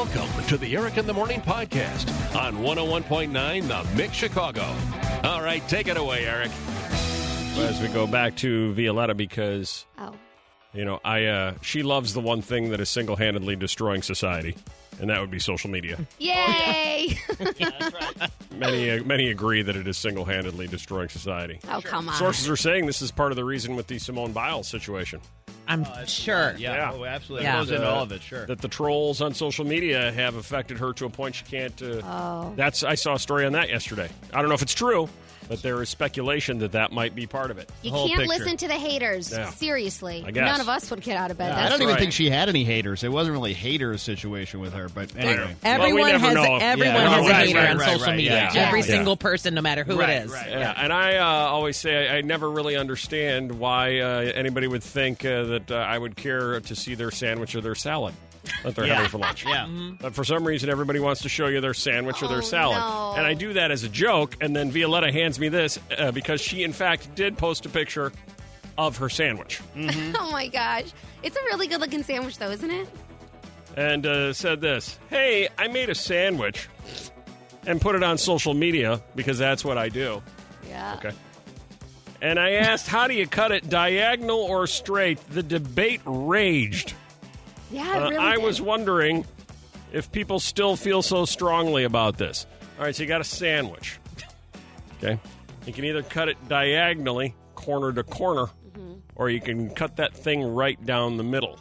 Welcome to the Eric in the Morning podcast on 101.9 The Mix Chicago. All right, take it away, Eric. As we go back to Violetta, because Oh. you know, I uh, she loves the one thing that is single handedly destroying society, and that would be social media. Yay! Many uh, many agree that it is single handedly destroying society. oh, come on. Sources are saying this is part of the reason with the Simone Biles situation. I'm sure. Yeah, Yeah. Oh, absolutely. Yeah. It goes into all of it, sure. That the trolls on social media have affected her to a point she can't. Uh, Oh. That's I saw a story on that yesterday. I don't know if it's true, but there is speculation that that might be part of it. You whole can't picture. listen to the haters. Yeah. Seriously. I guess. None of us would get out of bed. I That's don't even right. think she had any haters. It wasn't really a haters situation with her, but anyway. Everyone Well, we has know. everyone Yeah, has a hater right, on social right, media. yeah. Every Yeah. single person, no matter who Right, it is. right. Yeah, and I uh, always say I, I never really understand why uh, anybody would think uh, that uh, I would care to see their sandwich or their salad that they're Yeah. having for lunch. Yeah. But for some reason, everybody wants to show you their sandwich or their Oh, salad. no. And I do that as a joke, and then Violetta hands me this uh, because she, in fact, did post a picture of her sandwich oh my gosh. It's a really good looking sandwich, though, isn't it? and uh, said this Hey, I made a sandwich and put it on social media because that's what I do. Yeah. Okay. And I asked, how do you cut it, diagonal or straight? The debate raged. Yeah, Uh, really I did. was wondering if people still feel so strongly about this. All right, so you got a sandwich. Okay. You can either cut it diagonally, corner to corner, Mm-hmm. or you can cut that thing right down the middle.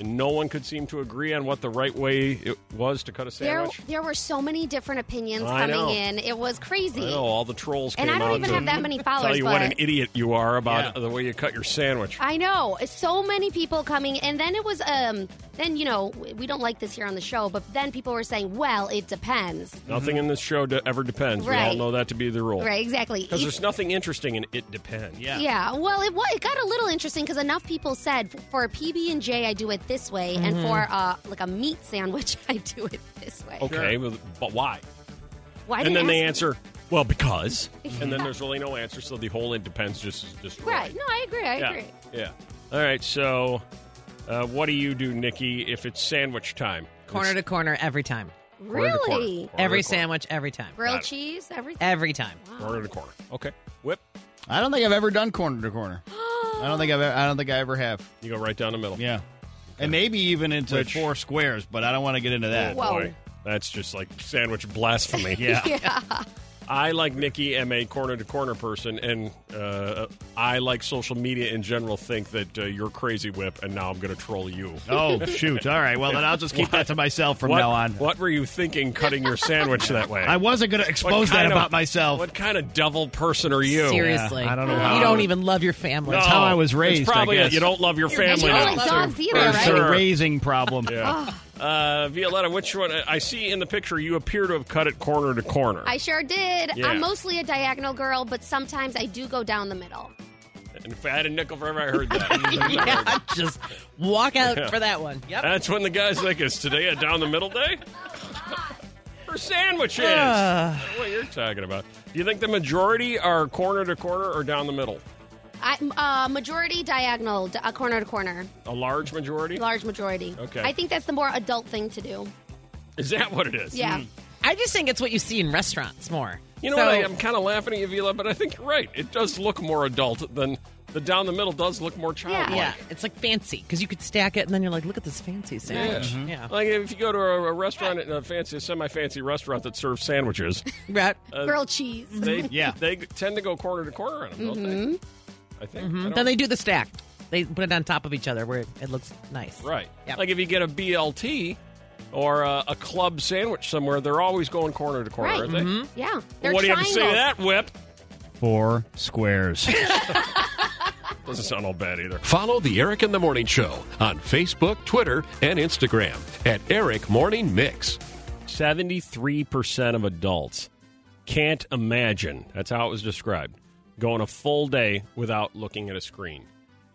And no one could seem to agree on what the right way it was to cut a sandwich. there were so many different opinions I coming know. in. It was crazy. I know all the trolls And came I don't out even have that many followers, Tell you but what an idiot you are about Yeah. the way you cut your sandwich. I know. So many people coming, and then it was, um, then you know, we don't like this here on the show, but then people were saying, "Well, it depends." Nothing in this show de- ever depends. We all know that to be the rule. Right? Exactly. Because there's nothing interesting in it depends. Yeah. Yeah, well, it, wa- it got a little interesting because enough people said for a PB and J I do it this way, and Mm-hmm. for uh, like a meat sandwich I do it this way. Okay, well, but why? Why and then they ask- answer, well, because. and then there's really no answer, so the whole it depends just is destroyed. Right? No, I agree. I yeah. agree. Yeah. All right, so uh, what do you do, Nikki, if it's sandwich time? Corner to corner every time. Corner corner. Really? Corner Every sandwich, every time. Grilled Got it. cheese, everything. Every time. Corner to corner. Okay. Whip. I don't think I've ever done corner to corner. I don't think I've. I don't think I ever have. You go right down the middle. Yeah, and maybe even into Which- four squares, but I don't want to get into that. Whoa. Boy, that's just like sandwich blasphemy. Yeah. yeah. I, like Nikki, am a corner to corner person, and uh, I, like social media in general, think that uh, you're crazy whip, and now I'm going to troll you. Oh shoot! All right. Well, then I'll just keep that to myself from what, now on. What were you thinking cutting your sandwich that way? I wasn't going to expose that of- about myself. What kind of devil person are you? Seriously. I don't know how- You don't even love your family. No, how I was raised, It's probably I guess. you don't love your You're- family you don't now. like dogs either, For It's right? sure. raising problem. Yeah. Uh, Violetta, which one? I see in the picture you appear to have cut it corner to corner. I sure did. Yeah. I'm mostly a diagonal girl, but sometimes I do go down the middle. and if I had a nickel for every I heard that. yeah, just walk out Yeah. for that one. Yep. That's when the guys like, is today a down the middle day? For sandwiches. Uh. what you're talking about. Do you think the majority are corner to corner or down the middle? I, uh, majority diagonal, d- uh, corner to corner. A large majority? Large majority. Okay. I think that's the more adult thing to do. Is that what it is? Yeah. I just think it's what you see in restaurants more. You know So- what? I, I'm kind of laughing at you, Vila, but I think you're right. It does look more adult than the down the middle does look more childlike. Yeah, it's like fancy because you could stack it and then you're like, look at this fancy sandwich. Yeah, Like if you go to a, a restaurant, a fancy, a semi-fancy restaurant that serves sandwiches, Right. Grilled cheese. they Yeah. they tend to go corner to corner on them, don't Mm-hmm. they? I think. I don't- Then they do the stack. They put it on top of each other where it looks nice. right. Yep. Like if you get a BLT or a, a club sandwich somewhere, they're always going corner to corner, Right. aren't they? Mm-hmm. Yeah. They're what do you have to say to that, Whip? Four squares. Doesn't sound all bad either. Follow the Eric in the Morning Show on Facebook, Twitter, and Instagram at Eric Morning Mix. 73% of adults can't imagine, that's how it was described, going a full day without looking at a screen.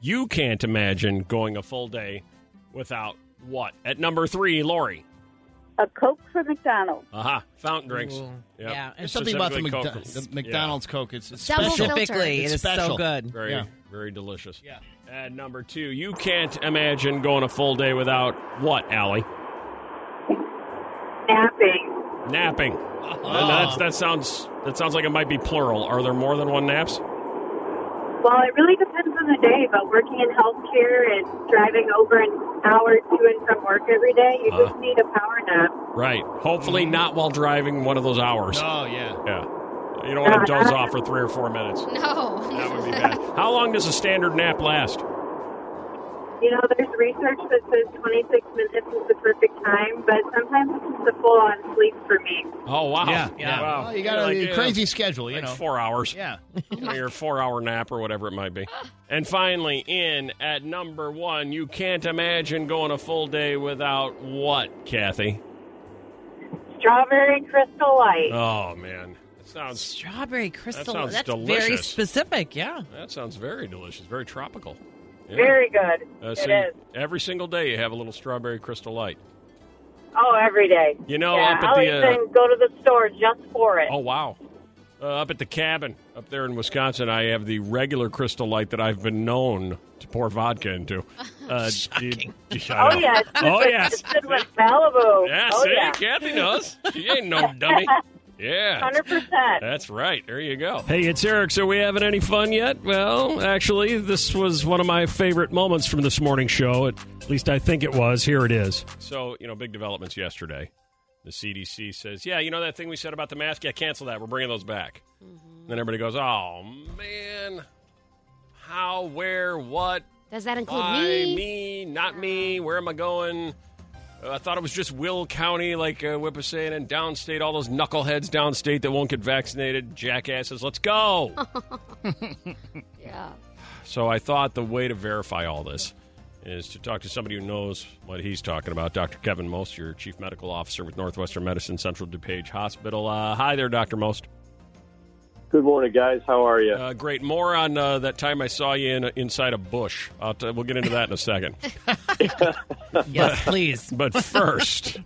You can't imagine going a full day without what? At number three, Lori. A Coke for McDonald's. Aha, fountain drinks. Yep. Yeah, There's it's something about the, Specifically McDo- Coke. the McDonald's Coke. It's, it's Double special. Specifically, it It's is so special. good. Very, Yeah. very delicious. Yeah. And number two, you can't imagine going a full day without what, Allie? napping. Napping. And that's, that sounds that sounds like it might be plural. Are there more than one naps? Well, it really depends on the day, but working in healthcare and driving over an hour to and from work every day, you just uh. need a power nap. Right. Hopefully mm-hmm. not while driving one of those hours. Oh yeah. Yeah. You don't want to doze off for three or four minutes. No. That would be bad. How long does a standard nap last? You know, there's research that says 26 minutes is the perfect time, but sometimes it's just a full-on sleep for me. Oh wow. Yeah, yeah. Wow. Well, you got a Like, uh, crazy schedule, you like know. four hours. Yeah. or your four hour nap or whatever it might be. And finally, in at number one, you can't imagine going a full day without what, Kathy? Strawberry Crystal Light. Oh man. That sounds Strawberry crystal. That sounds That's very specific. Yeah. that sounds very delicious, very tropical. Yeah. Very good. Uh, so is. every single day you have a little strawberry crystal light. Oh, every day. You know, yeah, up at I'll the uh, go to the store just for it. Oh wow! Uh, up at the cabin up there in Wisconsin, I have the regular crystal light that I've been known to pour vodka into. Uh, do do Oh know. yeah, Oh with, yes. it's good with Malibu. Yeah, oh see, yeah, Kathy knows. She ain't no dummy. Yeah. hundred percent. That's right. There you go. Hey, it's Eric. So we having any fun yet? Well, actually, this was one of my favorite moments from this morning show. At least I think it was. Here it is. So, you know, big developments yesterday. The CDC says, yeah, you know that thing we said about the mask? Yeah, cancel that. We're bringing those back. Mm-hmm. Then everybody goes, oh, man. How, where, what, Does that include why, me? me, not me, where am I going? I thought it was just Will County, like uh, Whip was saying, and downstate, all those knuckleheads downstate that won't get vaccinated, jackasses. Let's go. Yeah. so I thought the way to verify all this is to talk to somebody who knows what he's talking about. Dr. Kevin Most, your chief medical officer with Northwestern Medicine Central DuPage Hospital. Uh, hi there, Dr. Most. Good morning, guys. How are you? Uh, great. More on uh, that time I saw you in, inside a bush. I'll t- we'll get into that in a second. Yes, please. But first,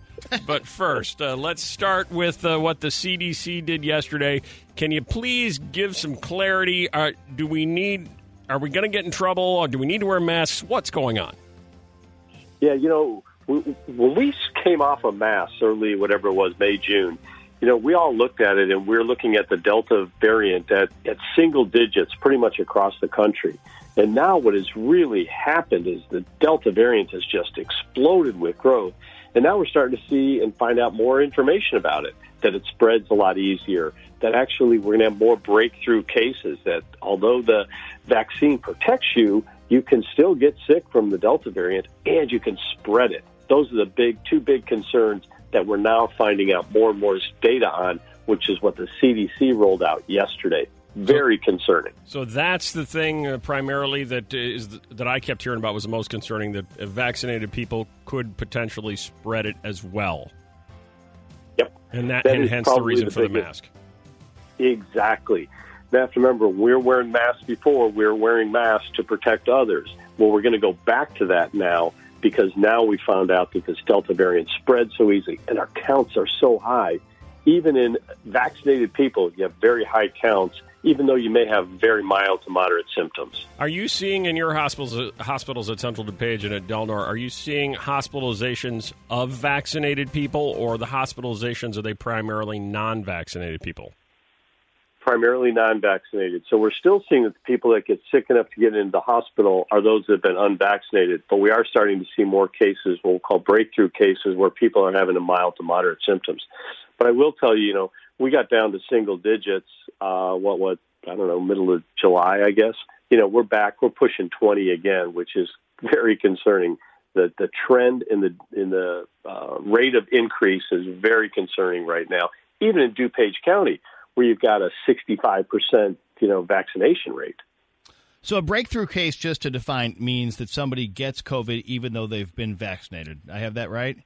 but first, uh, let's start with uh, what the CDC did yesterday. Can you please give some clarity? Are, do we need? Are we going to get in trouble? Or do we need to wear masks? What's going on? yeah, you know, we, when we came off of mass early, whatever it was, May, June, you know, we all looked at it and we're looking at the Delta variant at, at single digits pretty much across the country. And now what has really happened is the Delta variant has just exploded with growth. And now we're starting to see and find out more information about it, that it spreads a lot easier, that actually we're going to have more breakthrough cases, that although the vaccine protects you, you can still get sick from the Delta variant and you can spread it. Those are the big two big concerns that we're now finding out more and more data on, which is what the CDC rolled out yesterday. Very concerning. So that's the thing uh, primarily that is that I kept hearing about was the most concerning that uh, vaccinated people could potentially spread it as well, Yep. and that, That and hence the reason the for the mask. Exactly. You have to remember, we're wearing masks before. We are wearing masks to protect others. Well, we're going to go back to that now because now we found out that this Delta variant spread so easily, and our counts are so high. Even in vaccinated people, you have very high counts, even though you may have very mild to moderate symptoms. Are you seeing in your hospitals, uh, hospitals at Central DuPage and at Delnor, are you seeing hospitalizations of vaccinated people, or the hospitalizations are they primarily non-vaccinated people? Primarily non-vaccinated. So we're still seeing that the people that get sick enough to get into the hospital are those that have been unvaccinated. But we are starting to see more cases, what we'll call breakthrough cases, where people are having a mild to moderate symptoms. But I will tell you, you know, we got down to single digits. Uh, what what I don't know, middle of July, I guess. You know, we're back. We're pushing 20 again, which is very concerning. The the trend in the in the uh, rate of increase is very concerning right now. Even in DuPage County, where you've got a 65% you know vaccination rate. So a breakthrough case, just to define, means that somebody gets COVID even though they've been vaccinated. I have that right?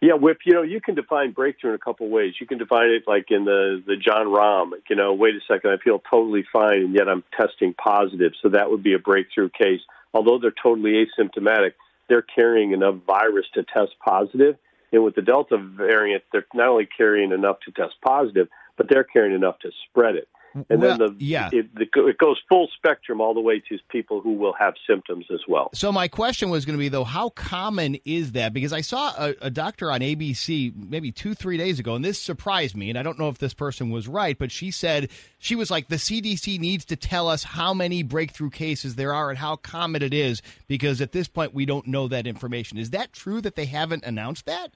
Yeah, Whip. You know, you can define breakthrough in a couple of ways. You can define it like in the the Jon Rahm. You know, wait a second, I feel totally fine, and yet I'm testing positive. So that would be a breakthrough case. Although they're totally asymptomatic, they're carrying enough virus to test positive. And with the Delta variant, they're not only carrying enough to test positive, but they're carrying enough to spread it. And Well, then the yeah. it, it goes full spectrum all the way to people who will have symptoms as well. So my question was going to be though, how common is that? Because I saw a, a doctor on ABC maybe two, three days ago, and this surprised me. And I don't know if this person was right, but she said she was like, the CDC needs to tell us how many breakthrough cases there are and how common it is, because at this point we don't know that information. Is that true that they haven't announced that?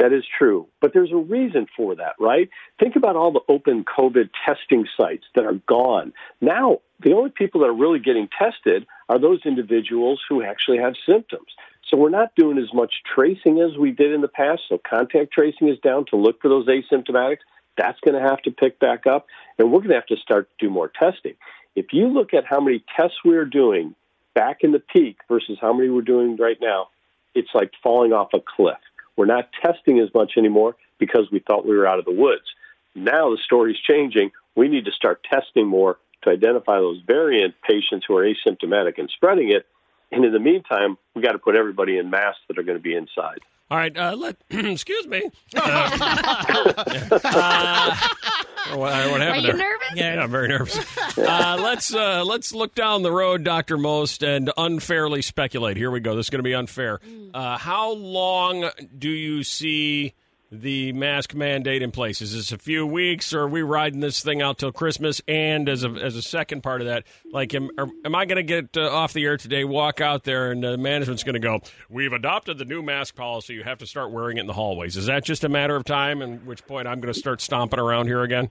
That is true. But there's a reason for that, right? Think about all the open COVID testing sites that are gone. Now, the only people that are really getting tested are those individuals who actually have symptoms. So we're not doing as much tracing as we did in the past. So contact tracing is down to look for those asymptomatics. That's going to have to pick back up. And we're going to have to start to do more testing. If you look at how many tests we're doing back in the peak versus how many we're doing right now, it's like falling off a cliff. We're not testing as much anymore because we thought we were out of the woods. Now the story's changing. We need to start testing more to identify those variant patients who are asymptomatic and spreading it. And in the meantime, we got to put everybody in masks that are going to be inside. All right, uh, let excuse me. Uh, uh, what, what happened Are you there? nervous? Yeah, I'm very nervous. Uh, let's uh, let's look down the road, Doctor Most, and unfairly speculate. Here we go. This is going to be unfair. Uh, how long do you see the mask mandate in place? Is this a few weeks, or are we riding this thing out till Christmas? And as a as a second part of that, like, am, are, am I going to get uh, off the air today, walk out there, and uh, management's going to go? We've adopted the new mask policy. You have to start wearing it in the hallways. Is that just a matter of time? And which point I'm going to start stomping around here again?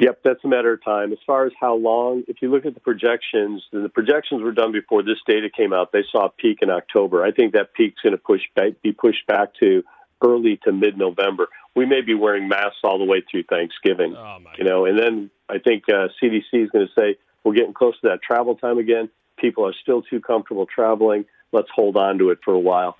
Yep, that's a matter of time. As far as how long, if you look at the projections, the projections were done before this data came out. They saw a peak in October. I think that peak's going to push be pushed back to early to mid-November. We may be wearing masks all the way through Thanksgiving. Oh, you know, and then I think uh, CDC is going to say we're getting close to that travel time again. People are still too comfortable traveling. Let's hold on to it for a while.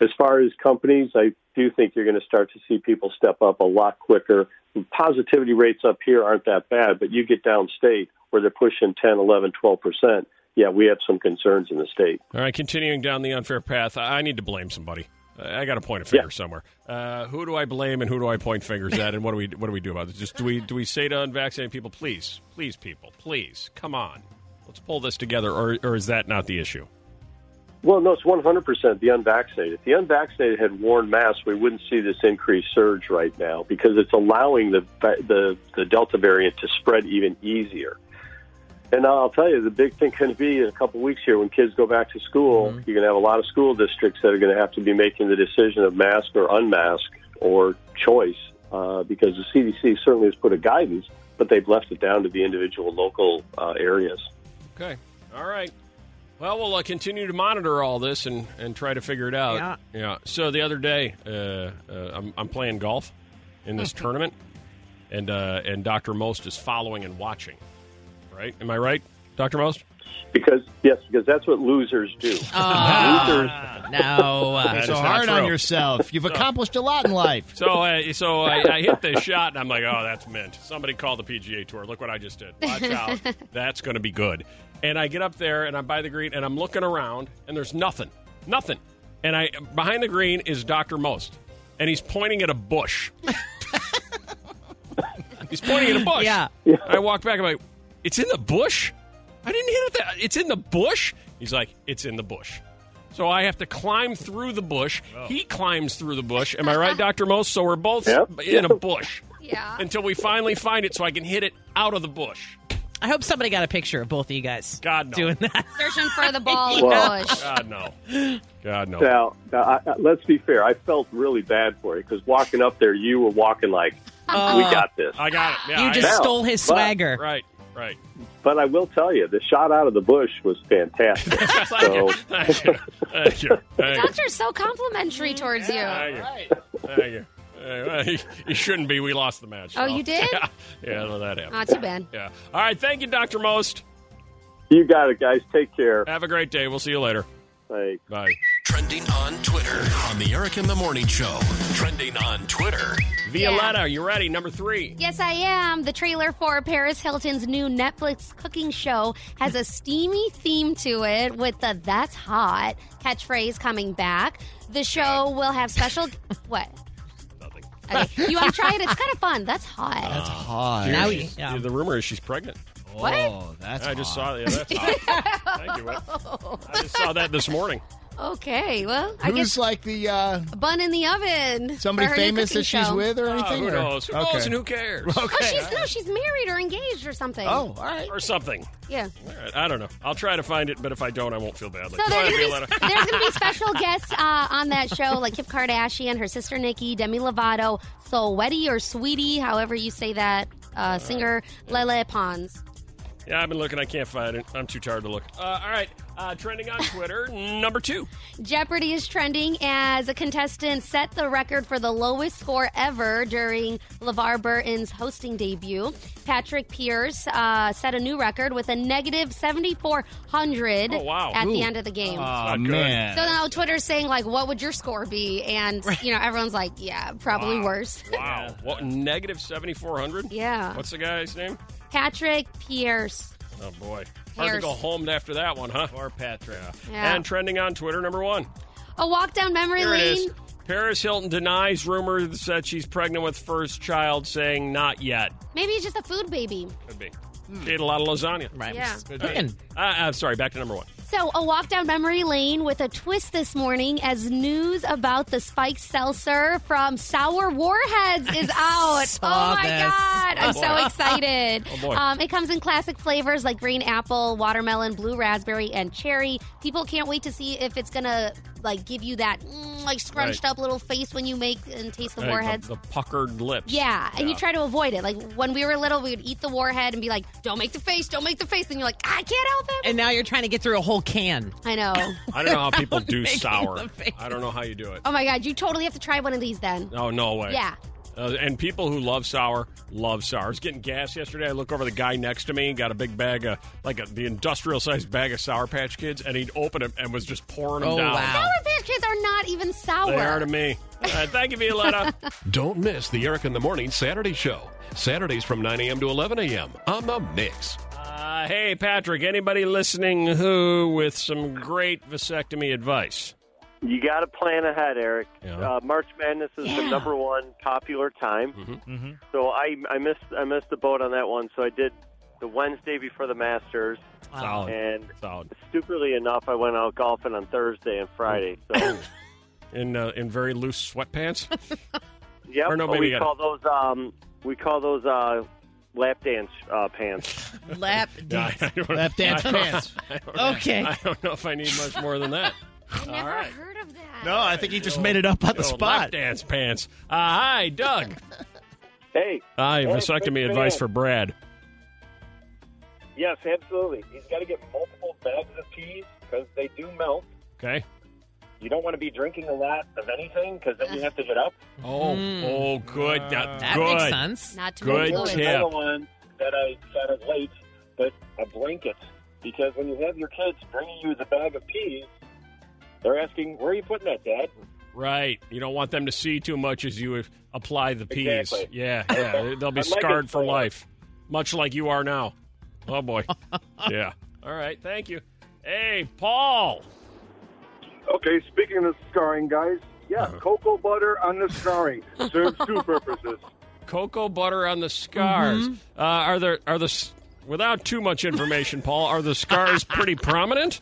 As far as companies, I do think you're going to start to see people step up a lot quicker. Positivity rates up here aren't that bad, but you get downstate where they're pushing 10, 11, 12 percent. Yeah, we have some concerns in the state. All right, continuing down the unfair path, I need to blame somebody. I got to point a finger Yeah. somewhere. Uh, who do I blame and who do I point fingers at, and what do we what do we do about it? Just do we do we say to unvaccinated people, please, please, people, please, come on, let's pull this together, or or is that not the issue? Well, no, it's 100% the unvaccinated. If the unvaccinated had worn masks, we wouldn't see this increased surge right now because it's allowing the the, the Delta variant to spread even easier. And I'll tell you, the big thing going to be in a couple weeks here when kids go back to school, you're going to have a lot of school districts that are going to have to be making the decision of mask or unmask or choice uh, because the CDC certainly has put a guidance, but they've left it down to the individual local uh, areas. Okay, all right. Well, we'll uh, continue to monitor all this and, and try to figure it out. Yeah. Yeah. So the other day, uh, uh, I'm, I'm playing golf in this tournament, and uh, and Doctor Most is following and watching. Right? Am I right, Doctor Most? Because yes, because that's what losers do. losers Oh, no. That is so not hard on yourself. You've accomplished a lot in life. So, uh, so I, I hit this shot, and I'm like, "Oh, that's mint." Somebody called the PGA Tour. Look what I just did. Watch out, that's going to be good. And I get up there, and I'm by the green, and I'm looking around, and there's nothing, nothing. And I behind the green is Doctor Most, and he's pointing at a bush. he's pointing at a bush. Yeah. I walk back. I'm like, "It's in the bush." I didn't hit it. That it's in the bush. He's like, "It's in the bush." So I have to climb through the bush. Oh. He climbs through the bush. Am I right, Doctor Most? So we're both Yep. in a bush Yeah. until we finally find it, so I can hit it out of the bush. I hope somebody got a picture of both of you guys God no. doing that. Searching for the ball in the bush. God no. God no. Now, now I, I- let's be fair. I felt really bad for you because walking up there, you were walking like, oh. "We got this." I got it. Yeah, you I- just Now, stole his but- swagger. right, right. But I will tell you, the shot out of the bush was fantastic. so, Thank you. Thank you. Thank you. Doctor's so complimentary towards you. Thank you. Thank you. Uh, he, he shouldn't be. We lost the match. Oh, so. you did? Yeah, yeah no, that happened. Not too bad. Yeah. All right. Thank you, Dr. Most. you got it, guys. Take care. Have a great day. We'll see you later. Thanks. Bye. Trending on Twitter on the Eric in the Morning Show. Trending on Twitter. Violetta, are you ready? Number three. Yes, I am. The trailer for Paris Hilton's new Netflix cooking show has a steamy theme to it with the That's Hot catchphrase coming back. The show will have special. what? Nothing. Okay. You want to try it? It's kind of fun. That's hot. That's ah. hot. Now we- yeah. The rumor is she's pregnant. What? Oh, that's I just hot. saw. Yeah, that's hot. Thank you. Will. I just saw that this morning. Okay, well, I Who's guess like the uh, bun in the oven. somebody for her new famous cooking that she's show. with or Oh, anything? who or- knows? Who okay. knows and who cares? Oh, Okay. she's no, she's married or engaged or something. Oh, all right. Or something. yeah. All right, I don't know. I'll try to find it, but if I don't, I won't feel badly. So there's gonna, be, Violetta. there's gonna be special guests uh, on that show, like Kim Kardashian, her sister Nicky, Demi Lovato, Saweetie or Sweetie, however you say that, uh, singer Lele Pons. Yeah, I've been looking. I can't find it. I'm too tired to look. Uh, all right. Uh, trending on Twitter, number two. Jeopardy is trending as a contestant set the record for the lowest score ever during LeVar Burton's hosting debut. Patrick Pierce uh, set a new record with a negative 7,400 Oh, wow. at the end of the game. Oh, man. so now Twitter's saying, like, what would your score be? And, you know, everyone's like, yeah, probably worse. Wow. What? Negative 7,400? Yeah. What's the guy's name? Patrick Pierce. Oh, boy. Hard to go home after that one, huh? Or Patrick. Yeah. And trending on Twitter, number one. A walk down memory Here lane. is. Paris Hilton denies rumors that she's pregnant with first child, saying not yet. Maybe it's just a food baby. Could be. She ate a lot of lasagna. Right. Yeah. Cooking. Uh, uh, sorry, back to number one. So, a walk down memory lane with a twist this morning as news about the spiked seltzer from Sour Warheads is out. oh my this. God. I'm so excited. Oh. Um, it comes in classic flavors like green apple, watermelon, blue raspberry, and cherry. People can't wait to see if it's going to like give you that mm, like scrunched Right. up little face when you make and taste the Right, warheads. The, the puckered lips. Yeah, and you try to avoid it. Like when we were little, we would eat the warhead and be like, "Don't make the face, don't make the face." And you're like, "I can't help it." And now you're trying to get through a whole can. I know. I don't know how people do sour. I don't know how you do it. Oh my god, you totally have to try one of these then. Oh, no way. Yeah. Uh, and people who love sour love sour. I was getting gas yesterday. I look over the guy next to me, got a big bag of like a, the industrial sized bag of Sour Patch Kids, and he'd open it and was just pouring them Oh, down. wow. Sour Patch Kids are not even sour. They are to me. All right, thank you, Violetta. Don't miss the Eric in the Morning Saturday show. Saturdays from 9 a.m. to 11 a.m. on the Mix. uh, hey, Patrick, anybody listening who with some great vasectomy advice? You got to plan ahead, Eric. Yeah. Uh, March Madness is the number one popular time. Mm-hmm. So I I missed I missed the boat on that one. So I did the Wednesday before the Masters, Solid. and Solid. stupidly enough, I went out golfing on Thursday and Friday. So In, uh, in very loose sweatpants? yep, Or no, maybe we gotta- call those um we call those uh, lap dance uh, pants. Lap Yeah, dance. I Lap dance pants. I don't know- Okay. I don't know if I need much more than that. I never right. heard of that. No, I think he just made it up on the Lap spot. dance pants. Uh, hi, Doug. Hey, Hi, Hey, vasectomy quick advice for Brad. yes, absolutely. He's got to get multiple bags of peas because they do melt. Okay. You don't want to be drinking a lot of anything because then you have to get up. Oh, oh, good. That, That good. makes sense. Not too Good much tip. fluid. Another one that I said it late, but a blanket. Because when you have your kids bringing you the bag of peas, they're asking, where are you putting that, Dad? Right. You don't want them to see too much as you apply the peas. Exactly. Yeah, yeah. They'll be like scarred for for- life, much like you are now. Oh, boy. yeah. All right. Thank you. Hey, Paul. Okay, speaking of scarring, guys, yeah, cocoa butter on the scarring serves two purposes. Cocoa butter on the scars. Uh, are there, are the, without too much information, Paul, are the scars pretty prominent?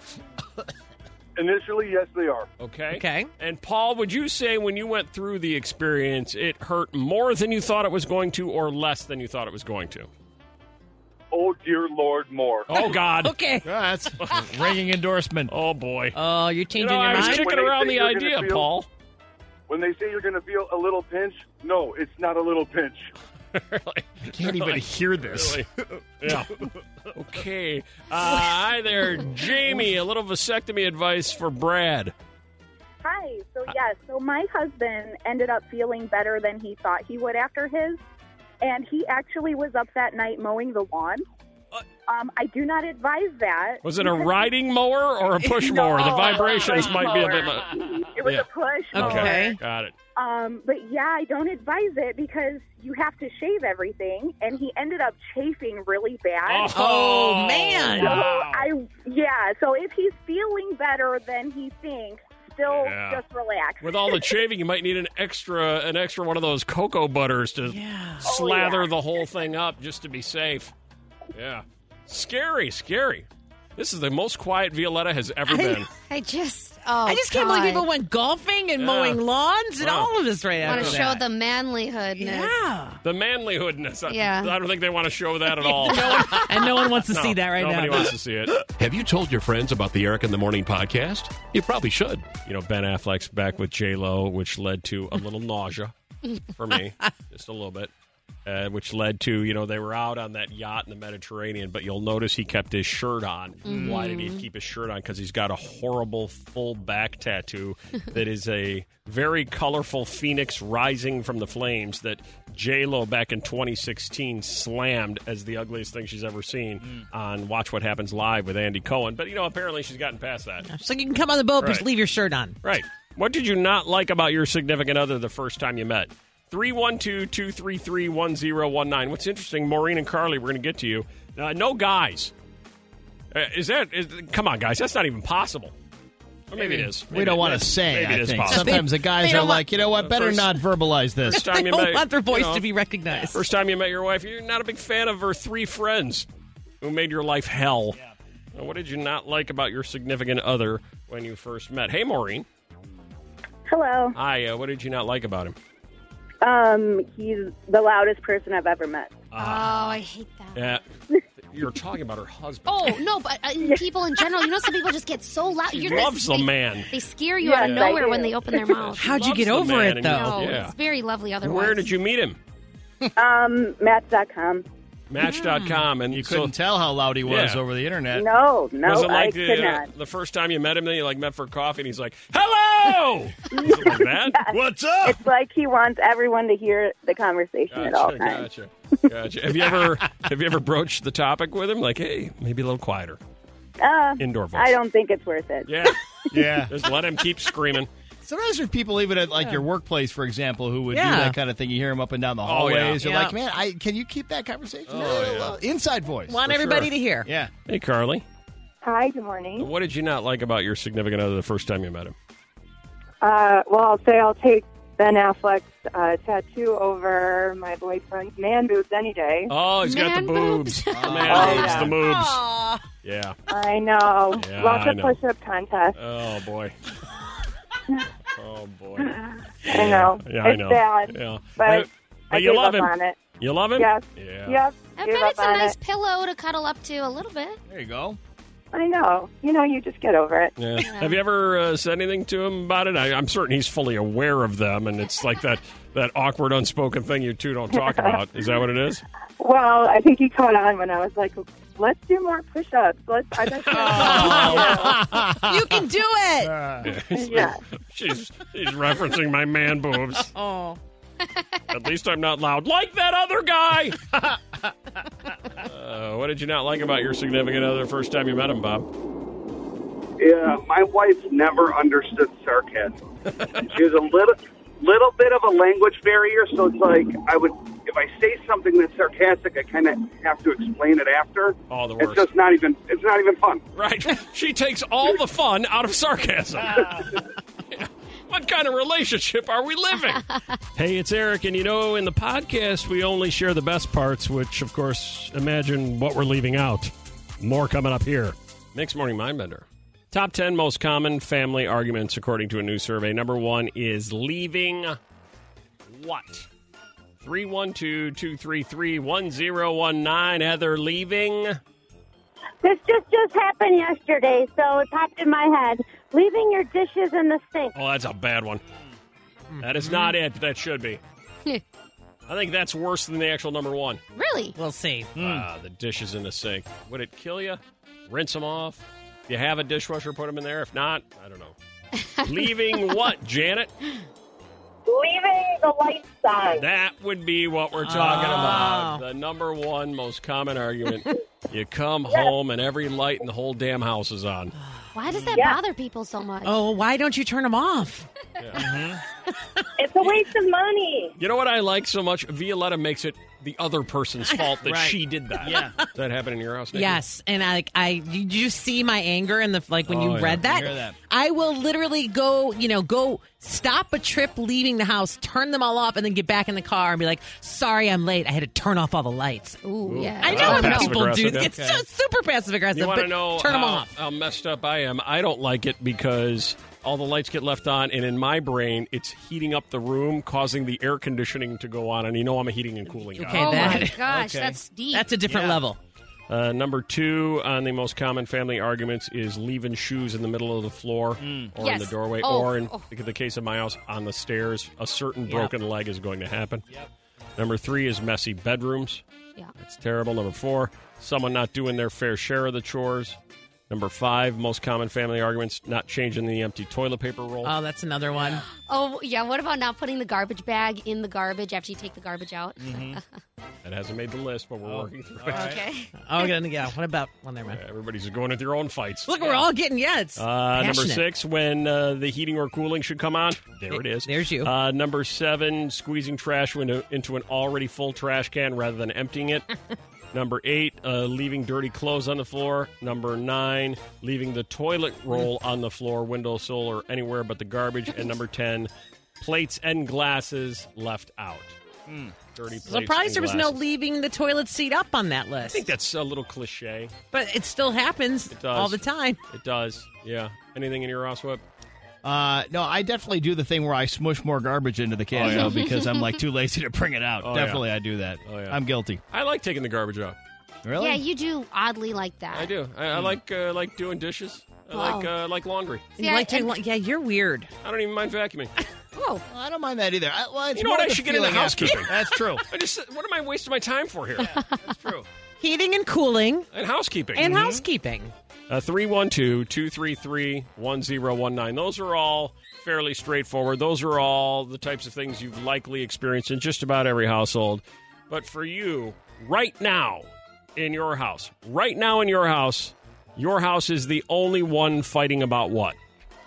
Initially, yes, they are. Okay. Okay. And Paul, would you say when you went through the experience, it hurt more than you thought it was going to, or less than you thought it was going to? Oh, dear Lord, more. Oh God. Okay. Yeah, that's ringing endorsement. Oh boy. Oh, you're you changing know, I your was mind? kicking When they around say the you're gonna idea, feel- Paul. When they say you're going to feel a little pinch, no, it's not a little pinch. Really? I can't even hear this. Really? yeah. Okay. Uh, hi there, Jamie. A little vasectomy advice for Brad. Hi. So yes, so my husband ended up feeling better than he thought he would after his, and he actually was up that night mowing the lawn. Um, I do not advise that. Was it a riding mower or a push mower? The vibrations push might be a bit. Much. It was Yeah. a push. Okay. Okay. Got it. Um, but yeah, I don't advise it because you have to shave everything, and he ended up chafing really bad. Oh, man. So Wow. I yeah. So if he's feeling better than he thinks, still Yeah. just relax. With all the shaving, you might need an extra an extra one of those cocoa butters to Yeah. slather Oh, yeah. the whole thing up just to be safe. Yeah. Scary, scary. This is the most quiet Violetta has ever been. I just, oh, I just can't believe people went golfing and Yeah. mowing lawns and Wow. all of this right I want after to show that. the manlyhoodness. yeah. The manlyhoodness. I- Yeah. I don't think they want to show that at all. and no one wants to No, see that right nobody now. wants to see it. Have you told your friends about the Eric in the Morning podcast? You probably should. You know, Ben Affleck's back with J Lo, which led to a little nausea for me, just a little bit. Uh, which led to you know they were out on that yacht in the Mediterranean, but you'll notice he kept his shirt on. Why did he keep his shirt on? Because he's got a horrible full back tattoo that is a very colorful phoenix rising from the flames that J Lo back in 2016 slammed as the ugliest thing she's ever seen on Watch What Happens Live with Andy Cohen. But you know apparently she's gotten past that. So you can come on the boat, but just leave your shirt on. Right. What did you not like about your significant other the first time you met? 312 233 1019. What's interesting, Maureen and Carly, we're going to get to you. Uh, no guys. Uh, is that, is, come on, guys, that's not even possible. Or maybe, it is. we don't want to say. Maybe I it is think possible. sometimes the guys are like, you know what? Better First- not verbalize this. First time They you don't met, want their voice you know, to be recognized. First time you met your wife, you're not a big fan of her three friends who made your life hell. Uh, What did you not like about your significant other when you first met? Hey, Maureen. Hello. Hi. Uh, what did you not like about him? Um, he's the loudest person I've ever met. Oh, I hate that. Yeah. You're talking about her husband. Oh no, but uh, people in general, you know, some people just get so loud. She You're loves they, the man. They scare you Yes, out of I nowhere do. when they open their mouth. How'd you Loves get the over man, it, and though? No, Yeah. it's very lovely otherwise. Where did you meet him? Um, Match.com. Match.com. And You couldn't tell how loud he was Yeah. over the internet. No, no, was it I like could the, uh, not. the first time you met him, then you like met for coffee, and he's like, "Hello," Is like that. What's up? It's like he wants everyone to hear the conversation at all times. gotcha, gotcha. Have you ever have you ever broached the topic with him? Like, hey, maybe a little quieter, Uh, indoor voice. I don't think it's worth it. Yeah, Yeah. just let him keep screaming. Sometimes there's people even at like your workplace, for example, who would do that kind of thing. You hear them up and down the Oh, hallways. yeah. You're Yeah. like, man, I can you keep that conversation? Oh, a yeah. little inside voice. Want For everybody sure. to hear. Yeah. Hey, Carly, Hi, good morning. what did you not like about your significant other the first time you met him? Uh, well, I'll say I'll take Ben Affleck's uh, tattoo over my boyfriend's man boobs any day. Oh, he's got the boobs. boobs. The man Oh, boobs, yeah. the moobs. Aw. Yeah. I know. Yeah, Lots I of know. push-up contests. Oh boy. oh boy. I know. Yeah, I it's know. bad. Yeah. But Uh, I you gave love up him. on it. You love him? Yes. Yeah. Yep. I gave bet up it's a on nice it. pillow to cuddle up to a little bit. There you go. I know. You know, you just get over it. Yeah. Have you ever uh, said anything to him about it? I, I'm certain he's fully aware of them, and it's like that that awkward, unspoken thing you two don't talk about. Is that what it is? Well, I think he caught on when I was like, "Let's do more push-ups." Let's. I bet you You can do it. can. yeah. She's she's referencing my man boobs. Oh. At least I'm not loud like that other guy. uh, what did you not like about your significant other the first time you met him, Bob? Yeah, my wife never understood sarcasm. she has a little little bit of a language barrier, so it's like I would if I say something that's sarcastic, I kind of have to explain it after. Oh, the It's just not even it's not even fun. Right. She takes all the fun out of sarcasm. What kind of relationship are we living? hey, it's Eric, and you know, in the podcast, we only share the best parts, which, of course, imagine what we're leaving out. More coming up here. Mixed Morning Mindbender. Top 10 most common family arguments, according to a new survey. Number one is leaving what? 312 233 1019. Heather, leaving. This just just happened yesterday, so it popped in my head. Leaving your dishes in the sink. Oh, that's a bad one. Mm-hmm. That is not it, but that should be. Hmm. I think that's worse than the actual number one. Really? We'll see. Hmm. Ah, the dishes in the sink. Would it kill you? Rinse them off. If you have a dishwasher, put them in there. If not, I don't know. Leaving what, Janet? Leaving the lights on. That would be what we're talking about. Oh. The number one most common argument. You come home and every light in the whole damn house is on. Why does that Yeah. bother people so much? Oh, why don't you turn them off? Mm-hmm. It's a waste of money. You know what I like so much? Violetta makes it the other person's fault that Right. she did that. Yeah. Does that happen in your house? Nikki? Yes, and I, I, did you see my anger in the like when Oh, you yeah. read that? I hear that. I will literally go, you know, go stop a trip leaving the house, turn them all off, and then get back in the car and be like, "Sorry, I'm late. I had to turn off all the lights." Ooh, yeah. I know when people do. aggressive, It's so super passive aggressive. You want but to know turn them off. how messed up I am? I don't like it because all the lights get left on, and in my brain, it's heating up the room, causing the air conditioning to go on. And you know I'm a heating and cooling guy. Okay, oh my gosh, Okay. that's deep. That's a different Yeah. level. Uh, number two on the most common family arguments is leaving shoes in the middle of the floor or in the doorway, Oh, or in oh. the case of my house, on the stairs. A certain Yep. broken leg is going to happen. Number three is messy bedrooms. Yeah. That's terrible. Number four, someone not doing their fair share of the chores. Number five, most common family arguments, not changing the empty toilet paper roll. Oh, that's another one. Oh, yeah. What about not putting the garbage bag in the garbage after you take the garbage out? that hasn't made the list, but we're working through it. Okay. Oh, yeah. yeah. What about? Well, never mind. Everybody's going with their own fights. Look, we're all getting yeah. It's Uh, number six, when uh, the heating or cooling should come on. There it is. There's you. Uh, number seven, squeezing trash into, into an already full trash can rather than emptying it. number eight, uh, leaving dirty clothes on the floor. Number nine, leaving the toilet roll on the floor, windowsill, or anywhere but the garbage. and number 10, plates and glasses left out. Dirty plates. Surprised and there was no leaving the toilet seat up on that list. I think that's a little cliche. but it still happens does. all the time. It does. Yeah. Anything in your house, Whip? Uh, no, I definitely do the thing where I smush more garbage into the can Oh, yeah. because I'm like too lazy to bring it out. Oh, yeah. definitely, I do that. Oh, yeah. I'm guilty. I like taking the garbage out. Really? Yeah, you do oddly like that. I do. I, I like uh, like doing dishes. I Wow. like uh, like laundry. See, You I- like to- and- yeah, you're weird. I don't even mind vacuuming. Oh, Well, I don't mind that either. I, well, it's You know what? I should get into feeling after. housekeeping. That's true. I just what am I wasting my time for here? That's true. Heating and cooling And housekeeping. and housekeeping. Uh, 312 233 1019. Those are all fairly straightforward. Those are all the types of things you've likely experienced in just about every household. But for you, right now in your house, right now in your house, your house is the only one fighting about what?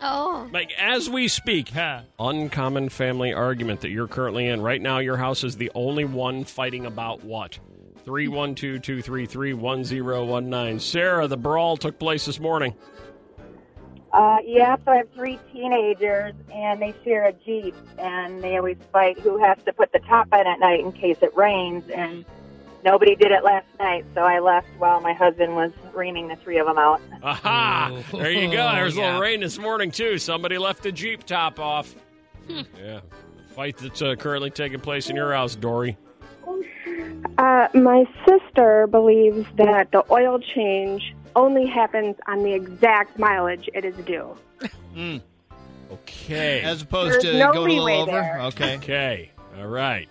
Oh. Like as we speak, uncommon family argument that you're currently in. Right now, your house is the only one fighting about what? 312 233 1019. Sarah, the brawl took place this morning. Uh, yeah, so I have three teenagers, and they share a Jeep, and they always fight who has to put the top on at night in case it rains, and nobody did it last night, so I left while my husband was reaming the three of them out. Aha! There you go. There's a little rain this morning, too. Somebody left the Jeep top off. yeah. Fight that's uh, currently taking place in your house, Dory. Uh, my sister believes that the oil change only happens on the exact mileage it is due. Okay. As opposed to no going a little over. there. Okay. Okay. All right.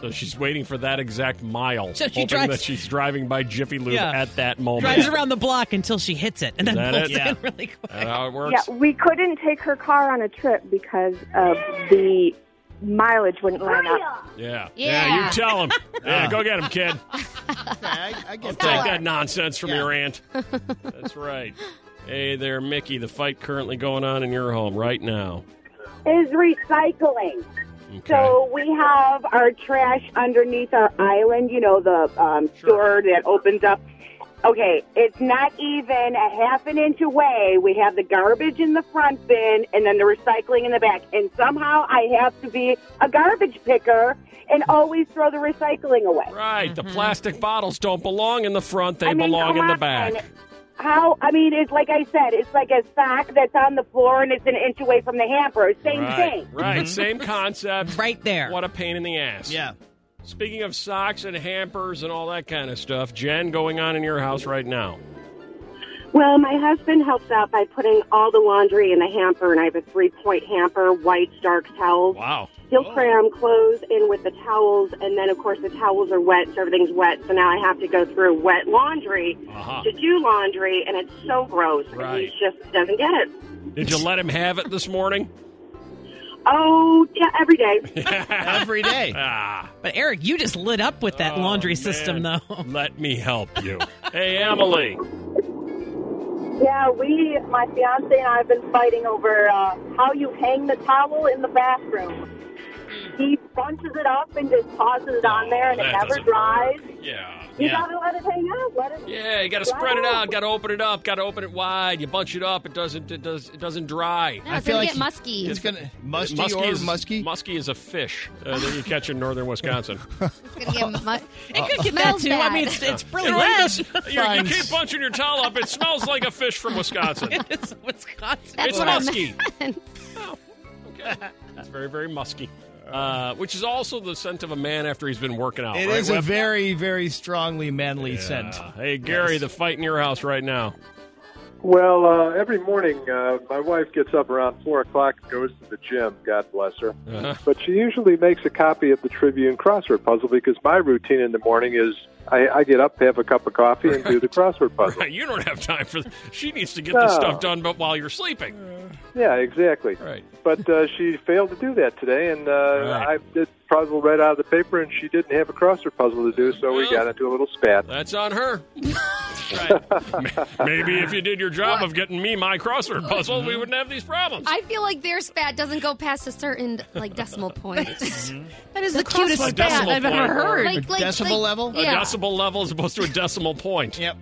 So she's waiting for that exact mile, So she hoping drives- that she's driving by Jiffy Lube Yeah. at that moment. Drives around the block until she hits it and Is then pulls it? in really quick. That how it works? Yeah, we couldn't take her car on a trip because of the mileage wouldn't line up. Yeah. Yeah. you tell him. yeah, go get him, kid. I, I get Take that. that nonsense from Yeah. your aunt. That's right. Hey there, Mickey. The fight currently going on in your home right now. Is recycling. Okay. So we have our trash underneath our island, you know, the um, store that opens up. Okay, it's not even a half an inch away. We have the garbage in the front bin and then the recycling in the back. And somehow I have to be a garbage picker and always throw the recycling away. Right. The mm-hmm. plastic bottles don't belong in the front, they I mean, belong in the on. back. How? I mean, it's like I said, it's like a sock that's on the floor and it's an inch away from the hamper. Same right. thing. Right. Mm-hmm. Same concept. Right there. What a pain in the ass. Yeah. Speaking of socks and hampers and all that kind of stuff, Jen, going on in your house right now. Well, my husband helps out by putting all the laundry in the hamper, and I have a three point hamper, white dark towels. Wow. He'll cram clothes in with the towels, and then, of course, the towels are wet, so everything's wet. So now I have to go through wet laundry Uh-huh. to do laundry, and it's so gross. Right. He just doesn't get it. Did you let him have it this morning? Oh, yeah, every day. Every day. Ah. But Eric, you just lit up with that Oh, laundry man. system, though. Let me help you. hey, Emily. Yeah, we, my fiance and I have been fighting over uh, how you hang the towel in the bathroom. He bunches it up and just tosses it on there, and it that never doesn't dries. Yeah. You Yeah. gotta let it hang out. Let it. Yeah, you got to dry spread it out. Got to open it up. Got to open it wide. You bunch it up. It doesn't. It does. It doesn't dry. No, it's gonna get musky. It's gonna musty, musky or is, musky. Musky is a fish uh, that you catch in northern Wisconsin. It's gonna get mu- It could get that Smells too. I mean, bad. it's, it's You really know, you red. just- you, you keep punching your towel up. It smells like a fish from Wisconsin. it's Wisconsin. That's it's what I musky. meant. Okay. It's very, very musky. Uh, which is also the scent of a man after he's been working out. It right, is a very, very strongly manly scent. Hey, Gary, the fight in your house right now. Well, uh, every morning uh, my wife gets up around four o'clock and goes to the gym. God bless her. Uh-huh. But she usually makes a copy of the Tribune crossword puzzle because my routine in the morning is I, I get up, to have a cup of coffee, and do the crossword puzzle. Right, you don't have time for. She needs to get No. this stuff done, but while you're sleeping. Yeah, exactly. Right. But uh, she failed to do that today, and uh, Right. I did puzzle right out of the paper, and she didn't have a crossword puzzle to do, so we got into a little spat. That's on her. Maybe if you did your job of getting me my crossword puzzle, we wouldn't have these problems. I feel like their spat doesn't go past a certain like decimal point. Mm-hmm. That is The the, cutest spat decimal I've ever heard. Like- like- Decibel like- level? a Yeah. decimal level as opposed to a decimal point. Yep.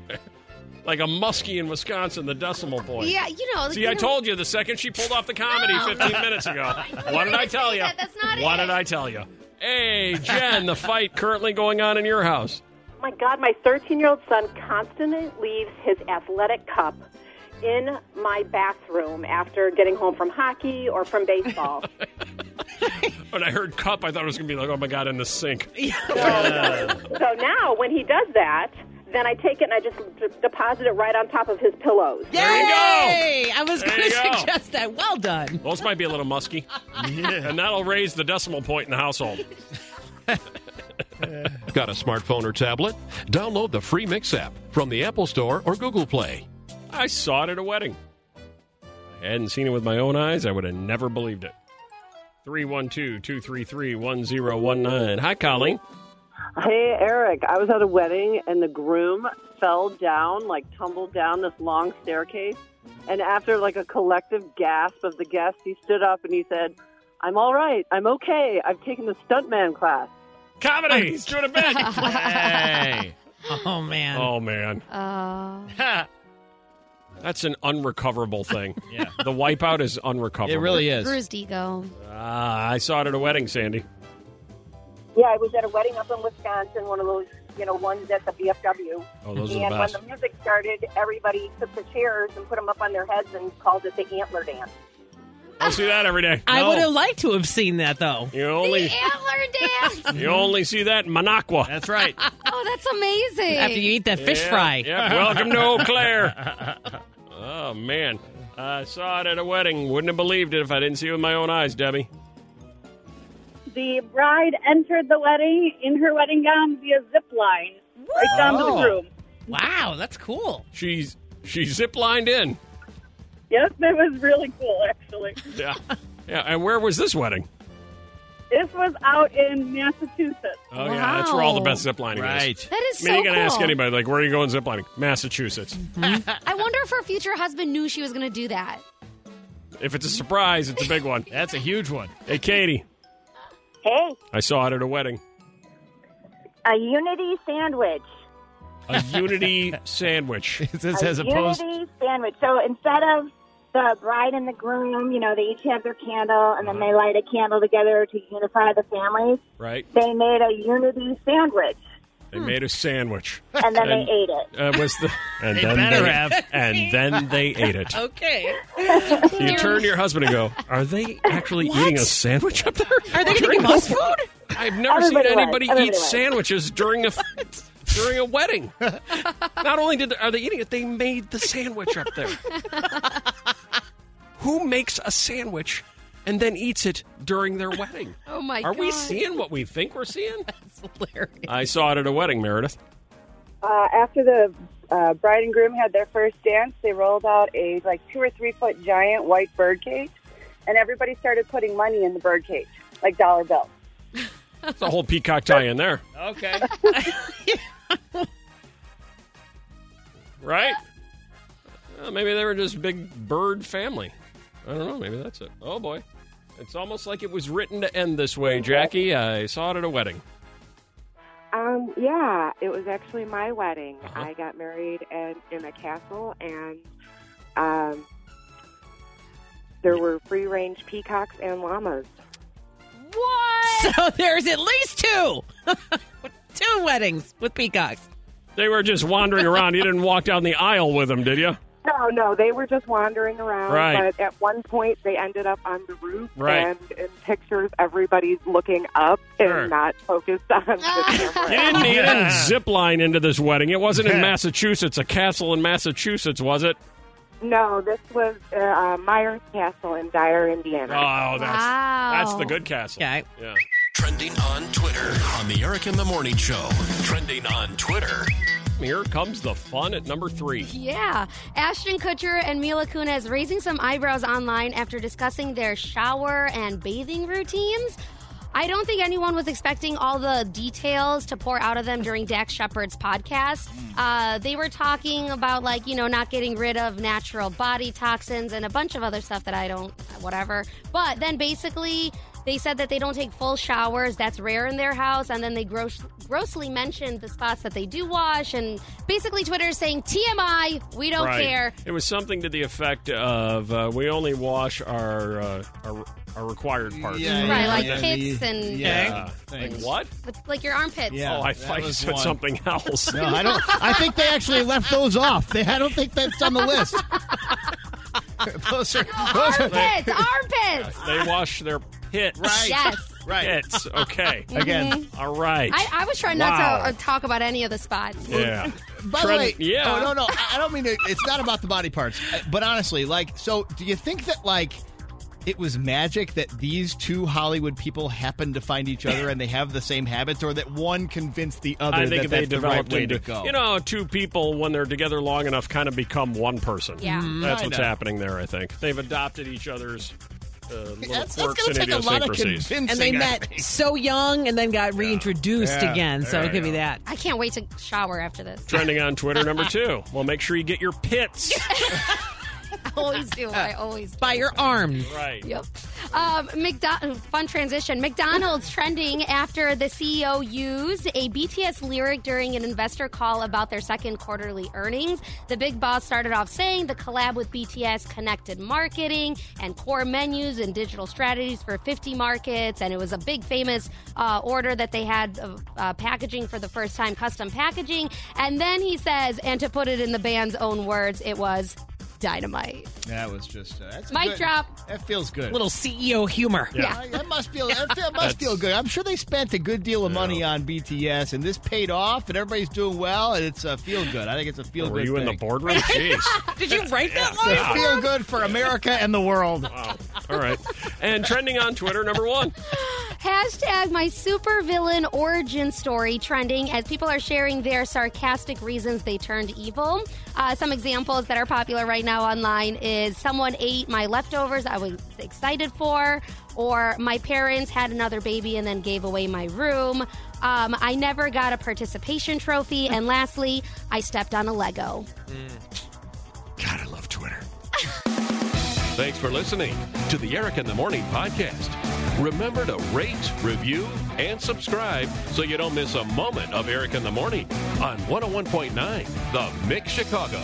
Like a muskie in Wisconsin, the decimal point. Yeah, you know. See, you I know- told you the second she pulled off the comedy 15 minutes ago. What did I tell you? that. That's not What it. did I tell you? Hey, Jen, the fight currently going on in your house. my God, my 13 year old son constantly leaves his athletic cup in my bathroom after getting home from hockey or from baseball. When I heard cup, I thought it was going to be like, oh my God, in the sink. so now, when he does that, then I take it and I just d- deposit it right on top of his pillows. There you go. Yay! I was going you to go. suggest that. Well done. Those might be a little musky. And that'll raise the decimal point in the household. Got a smartphone or tablet? Download the free Mix app from the Apple Store or Google Play. I saw it at a wedding. I hadn't seen it with my own eyes. I would have never believed it. 312 233 1019. Hi, Colleen. Hey, Eric. I was at a wedding and the groom fell down, like tumbled down this long staircase. And after like a collective gasp of the guests, he stood up and he said, I'm all right. I'm okay. I've taken the stuntman class. Comedy. He's doing a bit. Hey. Oh, man. Oh, man. Uh, That's an unrecoverable thing. Yeah. The wipeout is unrecoverable. It really is. bruised ego. Ah, I saw it at a wedding, Sandy. Yeah, I was at a wedding up in Wisconsin, one of those, you know, ones at the VFW. Oh, those are the and when the music started, everybody took the chairs and put them up on their heads and called it the antler dance. I see that every day. I No. would have liked to have seen that, though. You only The antler dance. you only see that in Minocqua. That's right. oh, that's amazing. After you eat that fish Yeah, fry. Yep. Welcome to Eau Claire. oh man, I saw it at a wedding. Wouldn't have believed it if I didn't see it with my own eyes, Debbie. The bride entered the wedding in her wedding gown via zip line right down to the groom. Wow, that's cool. She's she zip lined in. Yes, it was really cool, actually. Yeah, yeah. And where was this wedding? This was out in Massachusetts. Oh yeah, that's where all the best zip lining Right. is. That is I mean, so you can cool. ask anybody like, where are you going zip lining? Massachusetts. Mm-hmm. I wonder if her future husband knew she was going to do that. if it's a surprise, it's a big one. That's a huge one. Hey, Katie, Hey, I saw it at a wedding. a unity sandwich. A unity sandwich. This a as opposed. unity sandwich. So instead of the bride and the groom, you know, they each have their candle and then Uh-huh. they light a candle together to unify the families. Right? They made a unity sandwich They made a sandwich. and then And- they ate it. Uh, was the and They then better they, have. and then they ate it. Okay. You turn to your husband and go, "Are they actually eating a sandwich up there? Are they going to give us food? I've never Everybody seen was. anybody Everybody eat was. sandwiches during a during a wedding. Not only did are they eating it, they made the sandwich up there. Who makes a sandwich and then eats it during their wedding? Oh my god Are god. we seeing what we think we're seeing? That's hilarious. I saw it at a wedding, Meredith. Uh, after the uh, bride and groom had their first dance, they rolled out a like two or three foot giant white bird cage, and everybody started putting money in the bird cage, like dollar bills. It's a whole peacock tie in there, Okay. right? Uh, maybe they were just big bird family. I don't know. Maybe that's it. Oh boy, it's almost like it was written to end this way. Jackie, I saw it at a wedding. Um, yeah, it was actually my wedding. Uh-huh. I got married in, in a castle, and um, there were free range peacocks and llamas. What? So there's at least two. two weddings with peacocks. They were just wandering around. You didn't walk down the aisle with them, did you? No, no, they were just wandering around. Right. But at one point, they ended up on the roof, Right. and in pictures, everybody's looking up Sure. and not focused on the camera. You didn't, you didn't zip line into this wedding. It wasn't in Massachusetts, a castle in Massachusetts, was it? No, this was uh, uh, Meyers Castle in Dyer, Indiana. Oh, that's that's the good castle. Okay. Yeah. Trending on Twitter on the Eric in the Morning Show. Trending on Twitter. Here comes the fun at number three. Yeah. Ashton Kutcher and Mila Kunis raising some eyebrows online after discussing their shower and bathing routines. I don't think anyone was expecting all the details to pour out of them during Dax Shepard's podcast. Uh, they were talking about, like, you know, not getting rid of natural body toxins and a bunch of other stuff that I don't, whatever. But then basically, they said that they don't take full showers. That's rare in their house. And then they gross- grossly mentioned the spots that they do wash. And basically, Twitter is saying, TMI, we don't Right. care. It was something to the effect of uh, we only wash our, uh, our our required parts. Yeah, Right, yeah, like yeah, pits the- and- yeah, Like what? With, like your armpits. Yeah. oh, I thought you was said one. something else. No, I don't. I think they actually left those off. They, I don't think that's on the list. those are, those are- Armpits, armpits. They wash their pits. Right. Yes. Right. Pits. Okay. Again. All right. I, I was trying not Wow. to uh, talk about any of the spots. yeah. By Trend- the way, yeah. Oh no, no, I I don't mean to, it's not about the body parts. Uh, But honestly, like, so do you think that like it was magic that these two Hollywood people happened to find each other and they have the same habits, or that one convinced the other I think that they that's the right developed way into to go? you know two people when they're together long enough kind of become one person. Yeah. that's what's Kinda. happening there. I think they've adopted each other's uh, That's- that's gonna take a lot of convincing. And they I met think. so young and then got reintroduced Yeah. again. So There it you could be that. I can't wait to shower after this. Trending on Twitter number two. Well, make sure you get your pits. I always do. I always do. By your arms. right. Yep. Um, McDo- fun transition. McDonald's trending after the CEO used a BTS lyric during an investor call about their second quarterly earnings. The big boss started off saying the collab with BTS connected marketing and core menus and digital strategies for 50 markets. And it was a big famous uh, order that they had of uh, packaging for the first time, custom packaging. And then he says, and to put it in the band's own words, it was dynamite. That was just uh, that's a Mic good- drop. That feels good. Little CEO humor. Yeah. Uh, that must feel that feel- must feel good. I'm sure they spent a good deal of money on BTS, and this paid off, and everybody's doing well, and it's a feel good. I think it's a feel good. Were good. you in the boardroom? Jeez. Did you write that It's line? a feel good for America and the world. Wow. All right. And trending on Twitter number one. Hashtag my supervillain origin story trending as people are sharing their sarcastic reasons they turned evil. Uh, some examples that are popular right now online is someone ate my leftovers I was excited for, or my parents had another baby and then gave away my room. Um, I never got a participation trophy, and lastly, I stepped on a Lego. God, I love Twitter. Thanks for listening to the Eric in the Morning podcast. Remember to rate, review, and subscribe so you don't miss a moment of Eric in the Morning on 101.9 The Mix Chicago.